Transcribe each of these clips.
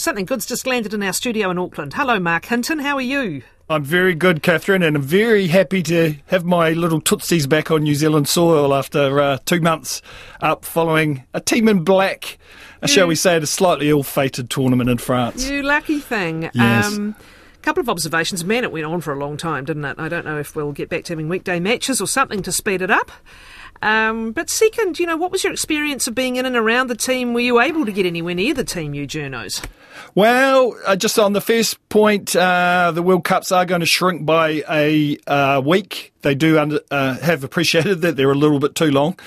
Something good's just landed in our studio in Auckland. Hello, Marc Hinton. How are you? I'm very good, Kathryn, and I'm very happy to have my little Tootsies back on New Zealand soil after uh, two months up following a team in black, uh, shall we say, at a slightly ill fated tournament in France. You lucky thing. Yes. Um, couple of observations. Man, it went on for a long time, didn't it? I don't know if we'll get back to having weekday matches or something to speed it up. Um, but second, you know, what was your experience of being in and around the team? Were you able to get anywhere near the team, you journos? Well, uh, just on the first point, uh, the World Cups are going to shrink by a uh, week. They do under, uh, have appreciated that they're a little bit too long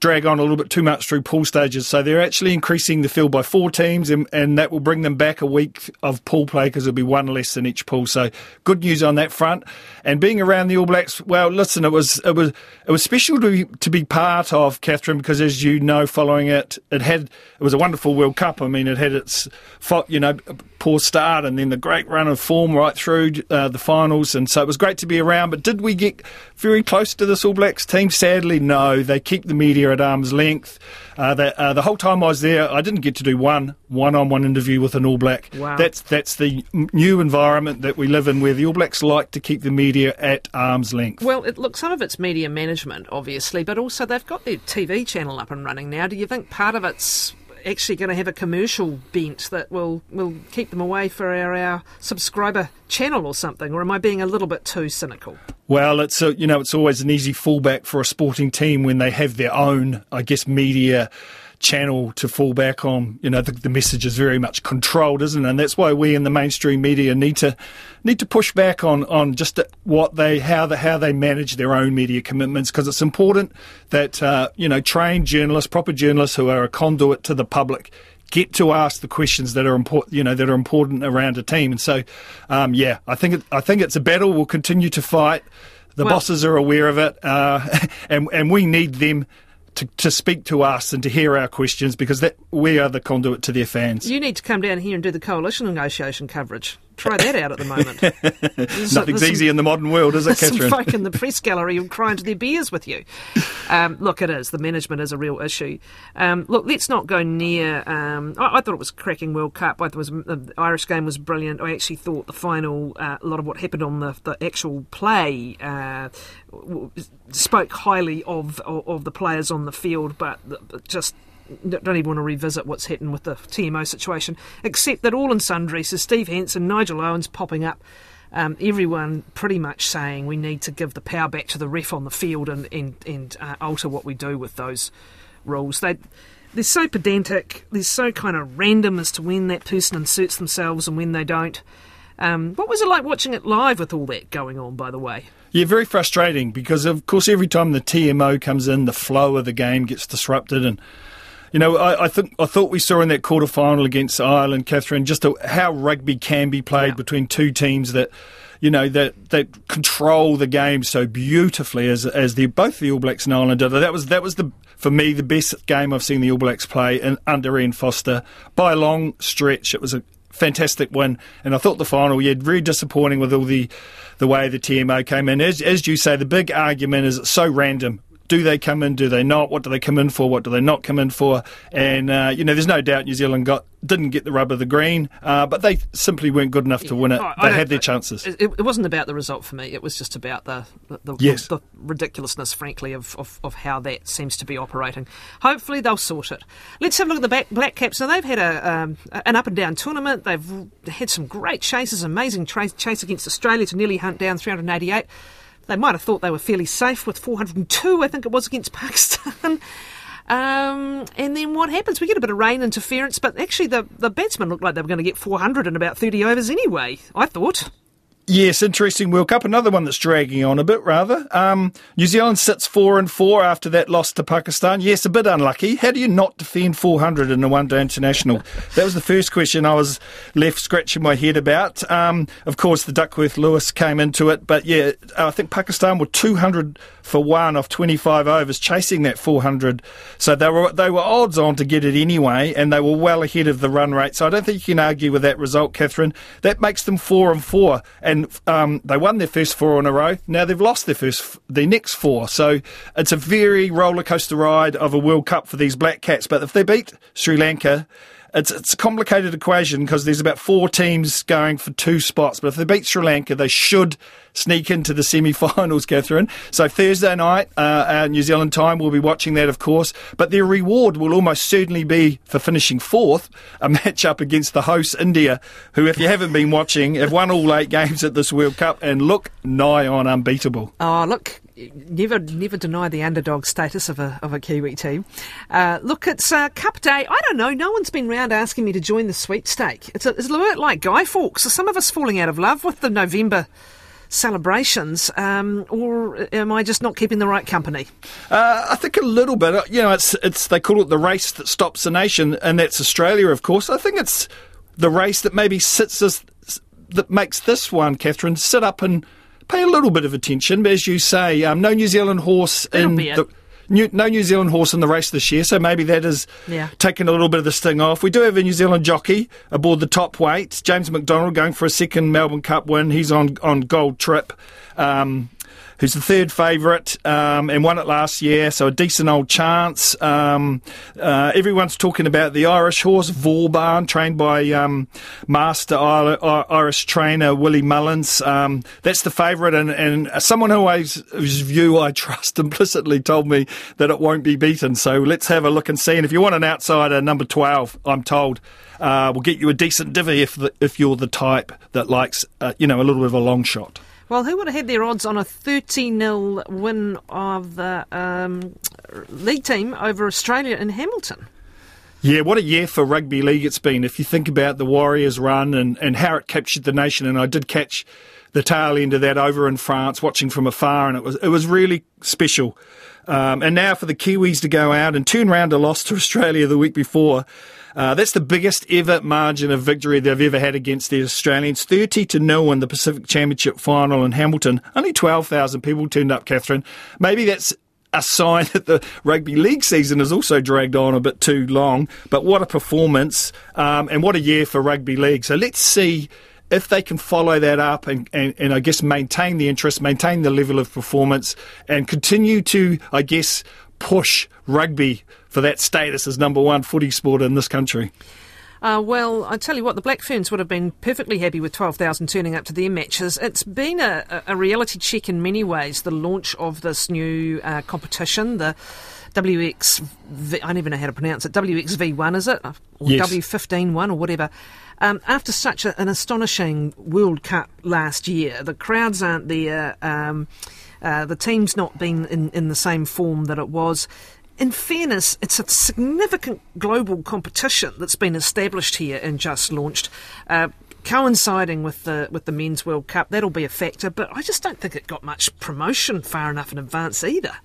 drag on a little bit too much through pool stages. So they're actually increasing the field by four teams, and, and that will bring them back a week of pool play because there'll be one less in each pool. So good news on that front. And being around the All Blacks, well, listen, it was it was it was special to be, to be part of Kathryn because, as you know, following it, it had it was a wonderful World Cup. I mean, it had its you know poor start and then the great run of form right through uh, the finals, and so it was great to be around. But did we get very close to this All Blacks team? Sadly, no. They keep the media at arm's length. Uh, the, uh, the whole time I was there, I didn't get to do one one-on-one interview with an All Black. Wow. That's that's the new environment that we live in, where the All Blacks like to keep the media at arm's length. Well, it, look, some of it's media management, obviously, but also they've got their TV channel up and running now. Do you think part of it's actually going to have a commercial bent that will will keep them away for our, our subscriber channel or something? Or am I being a little bit too cynical? Well, it's a, you know it's always an easy fallback for a sporting team when they have their own, I guess, media channel to fall back on. You know, the, the, message is very much controlled, isn't it? And that's why we in the mainstream media need to need to push back on on just what they how the how they manage their own media commitments because it's important that uh, you know trained journalists, proper journalists who are a conduit to the public get to ask the questions that are important, you know, that are important around a team. And so, um, yeah, I think it, I think it's a battle we'll continue to fight. The well, bosses are aware of it, uh, and and we need them to, to speak to us and to hear our questions because that we are the conduit to their fans. You need to come down here and do the coalition negotiation coverage. Try that out at the moment. Nothing's easy in the modern world, is it, Catherine? Some folk in the press gallery crying to their beers with you. Um, look, it is. The management is a real issue. Um, look, let's not go near. Um, I, I, thought it was a cracking World Cup. I thought was, the Irish game was brilliant. I actually thought the final, uh, a lot of what happened on the, the actual play, uh, spoke highly of, of, of the players on the field, but just don't even want to revisit what's happened with the TMO situation, except that all and sundry, so Steve Hansen, Nigel Owens popping up, um, everyone pretty much saying we need to give the power back to the ref on the field and, and, and uh, alter what we do with those rules. They, they're so pedantic, they're so kind of random as to when that person inserts themselves and when they don't. Um, what was it like watching it live with all that going on, by the way? Yeah, very frustrating because, of course, every time the TMO comes in, the flow of the game gets disrupted and you know, I, I think I thought we saw in that quarter final against Ireland, Kathryn, just a, how rugby can be played yeah. between two teams that you know that that control the game so beautifully as as the both the All Blacks and Ireland did. That was that was the for me the best game I've seen the All Blacks play in, under Ian Foster by a long stretch. It was a fantastic win, and I thought the final yeah very disappointing with all the the way the TMO came in. As as you say, the big argument is it's so random do they come in? Do they not? What do they come in for? What do they not come in for? And uh, you know, there's no doubt New Zealand got didn't get the rub of the green, uh, but they simply weren't good enough to win it. they had their chances. It, it, wasn't about the result for me. It was just about the the, yes. the, the ridiculousness, frankly, of, of, of, how that seems to be operating. Hopefully, they'll sort it. Let's have a look at the back, Black Caps. Now they've had a um, an up and down tournament. They've had some great chases, amazing chase against Australia to nearly hunt down 388. They might have thought they were fairly safe with 402, I think it was, against Pakistan. Um, and then what happens? We get a bit of rain interference, but actually the, the batsmen looked like they were going to get 400 in about 30 overs anyway, I thought. Yes, interesting World Cup. Another one that's dragging on a bit, rather. Um, New Zealand sits four and four after that loss to Pakistan. Yes, a bit unlucky. How do you not defend 400 in a one-day international? that was the first question I was left scratching my head about. Um, of course, the Duckworth Lewis came into it, but yeah, I think Pakistan were 200 for one off 25 overs, chasing that 400. So they were they were odds on to get it anyway, and they were well ahead of the run rate. So I don't think you can argue with that result, Kathryn. That makes them four and four and um, they won their first four in a row. Now they've lost their first, their next four. So it's a very roller coaster ride of a World Cup for these Black Caps. But if they beat Sri Lanka, it's it's a complicated equation because there's about four teams going for two spots. But if they beat Sri Lanka, they should sneak into the semi-finals, Kathryn. So Thursday night, uh, New Zealand time, we'll be watching that, of course. But their reward will almost certainly be for finishing fourth, a match up against the host India, who, if you haven't been watching, have won all eight games at this World Cup and look nigh on unbeatable. Oh, look, never never deny the underdog status of a of a Kiwi team. Uh, look, it's uh, Cup Day. I don't know. No one's been round asking me to join the sweepstake. It's a, it's a little bit like Guy Fawkes. Are some of us falling out of love with the November celebrations, um, or am I just not keeping the right company? Uh, I think a little bit. Uh, you know, it's it's they call it the race that stops a nation, and that's Australia, of course. I think it's the race that maybe sits us that makes this one, Kathryn, sit up and pay a little bit of attention. But as you say, um, no New Zealand horse That'll in the. New, no New Zealand horse in the race this year, so maybe that is yeah. taking a little bit of the sting off. We do have a New Zealand jockey aboard the top weight, James McDonald, going for a second Melbourne Cup win. He's on on Gold Trip. Um, who's the third favourite um, and won it last year, so a decent old chance. Um, uh, everyone's talking about the Irish horse Vauban, trained by um, master Irish trainer Willie Mullins. Um, that's the favourite, and, and someone who always, whose view I trust implicitly told me that it won't be beaten. So let's have a look and see. And if you want an outsider, number 12, I'm told. Uh, will get you a decent divvy if the, if you're the type that likes uh, you know a little bit of a long shot. Well, who would have had their odds on a 30 0 win of the um, league team over Australia in Hamilton? Yeah, what a year for rugby league it's been. If you think about the Warriors run and, and how it captured the nation, and I did catch the tail end of that over in France, watching from afar, and it was it was really special. Um, and now for the Kiwis to go out and turn around a loss to Australia the week before uh, that's the biggest ever margin of victory they've ever had against the Australians. 30 to nil in the Pacific Championship final in Hamilton. Only 12,000 people turned up, Kathryn. Maybe that's a sign that the rugby league season has also dragged on a bit too long. But what a performance um, and what a year for rugby league. So let's see if they can follow that up and, and, and I guess maintain the interest, maintain the level of performance, and continue to, I guess, push rugby for that status as number one footy sport in this country? Uh, well, I tell you what, the Black Ferns would have been perfectly happy with 12,000 turning up to their matches. It's been a, a, reality check in many ways, the launch of this new uh, competition, the WX, I don't even know how to pronounce it, WXV1, is it? Or yes. W15 or whatever. Um, after such a, an astonishing World Cup last year, the crowds aren't there. Um, uh, the team's not been in, in the same form that it was in fairness, it's a significant global competition that's been established here and just launched. Uh, coinciding with the with the men's World Cup, that'll be a factor. But I just don't think it got much promotion far enough in advance either.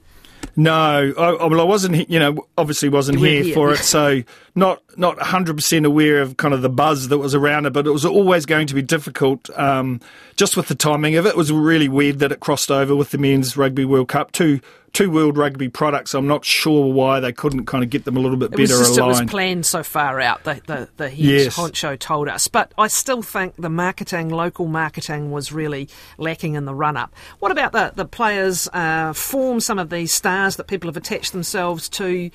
No, I, well, I wasn't. You know, obviously wasn't here, here, for it, so not not hundred percent aware of kind of the buzz that was around it. But it was always going to be difficult, um, just with the timing of it. It was really weird that it crossed over with the men's Rugby World Cup. Two two World Rugby products. I'm not sure why they couldn't kind of get them a little bit it better just, aligned. It was planned so far out. The the, the head yes. honcho told us, but I still think the marketing, local marketing, was really lacking in the run up. What about the the players uh, form some of these stars that people have attached themselves to?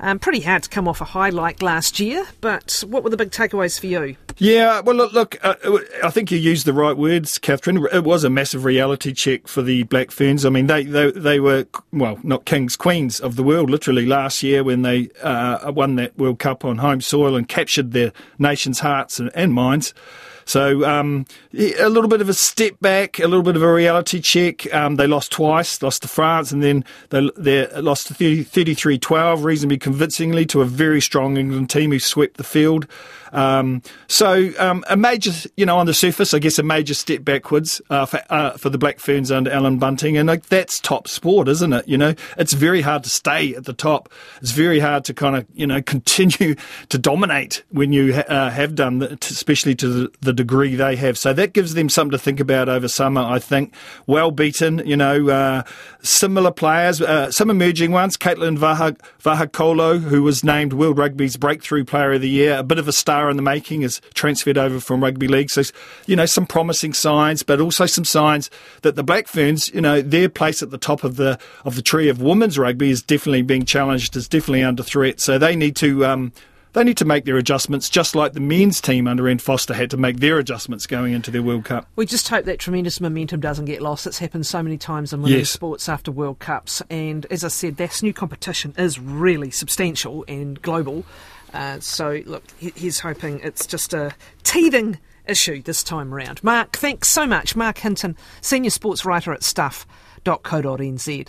Um, pretty hard to come off a high like last year, but what were the big takeaways for you? Yeah, well, look, look uh, I think you used the right words, Kathryn. It was a massive reality check for the Black Ferns. I mean, they, they, they were, well, not kings, queens of the world, literally, last year when they uh, won that World Cup on home soil and captured their nation's hearts and, and minds. So um, a little bit of a step back, a little bit of a reality check. Um, they lost twice, lost to France, and then they, they lost to 33 12 reasonably convincingly to a very strong England team who swept the field. Um, so um, a major, you know, on the surface, I guess a major step backwards uh, for, uh, for the Black Ferns under Allan Bunting, and that's top sport, isn't it? You know, it's very hard to stay at the top. It's very hard to kind of, you know, continue to dominate when you ha- uh, have done, especially to the, the, degree they have. So that gives them something to think about over summer. I think well beaten, you know, uh, similar players, uh, some emerging ones. Katelyn Vaha- Vahaakolo, who was named World Rugby's Breakthrough Player of the Year, a bit of a star in the making, is transferred over from rugby league. So, you know, some promising signs, but also some signs that the Black Ferns, you know, their place at the top of the of the tree of women's rugby is definitely being challenged, is definitely under threat. So they need to. Um, they need to make their adjustments, just like the men's team under Ian Foster had to make their adjustments going into their World Cup. We just hope that tremendous momentum doesn't get lost. It's happened so many times in women's Yes. sports after World Cups, and as I said, this new competition is really substantial and global. Uh, so, look, he's hoping it's just a teething issue this time around. Marc, thanks so much. Marc Hinton, senior sports writer at stuff.co.nz.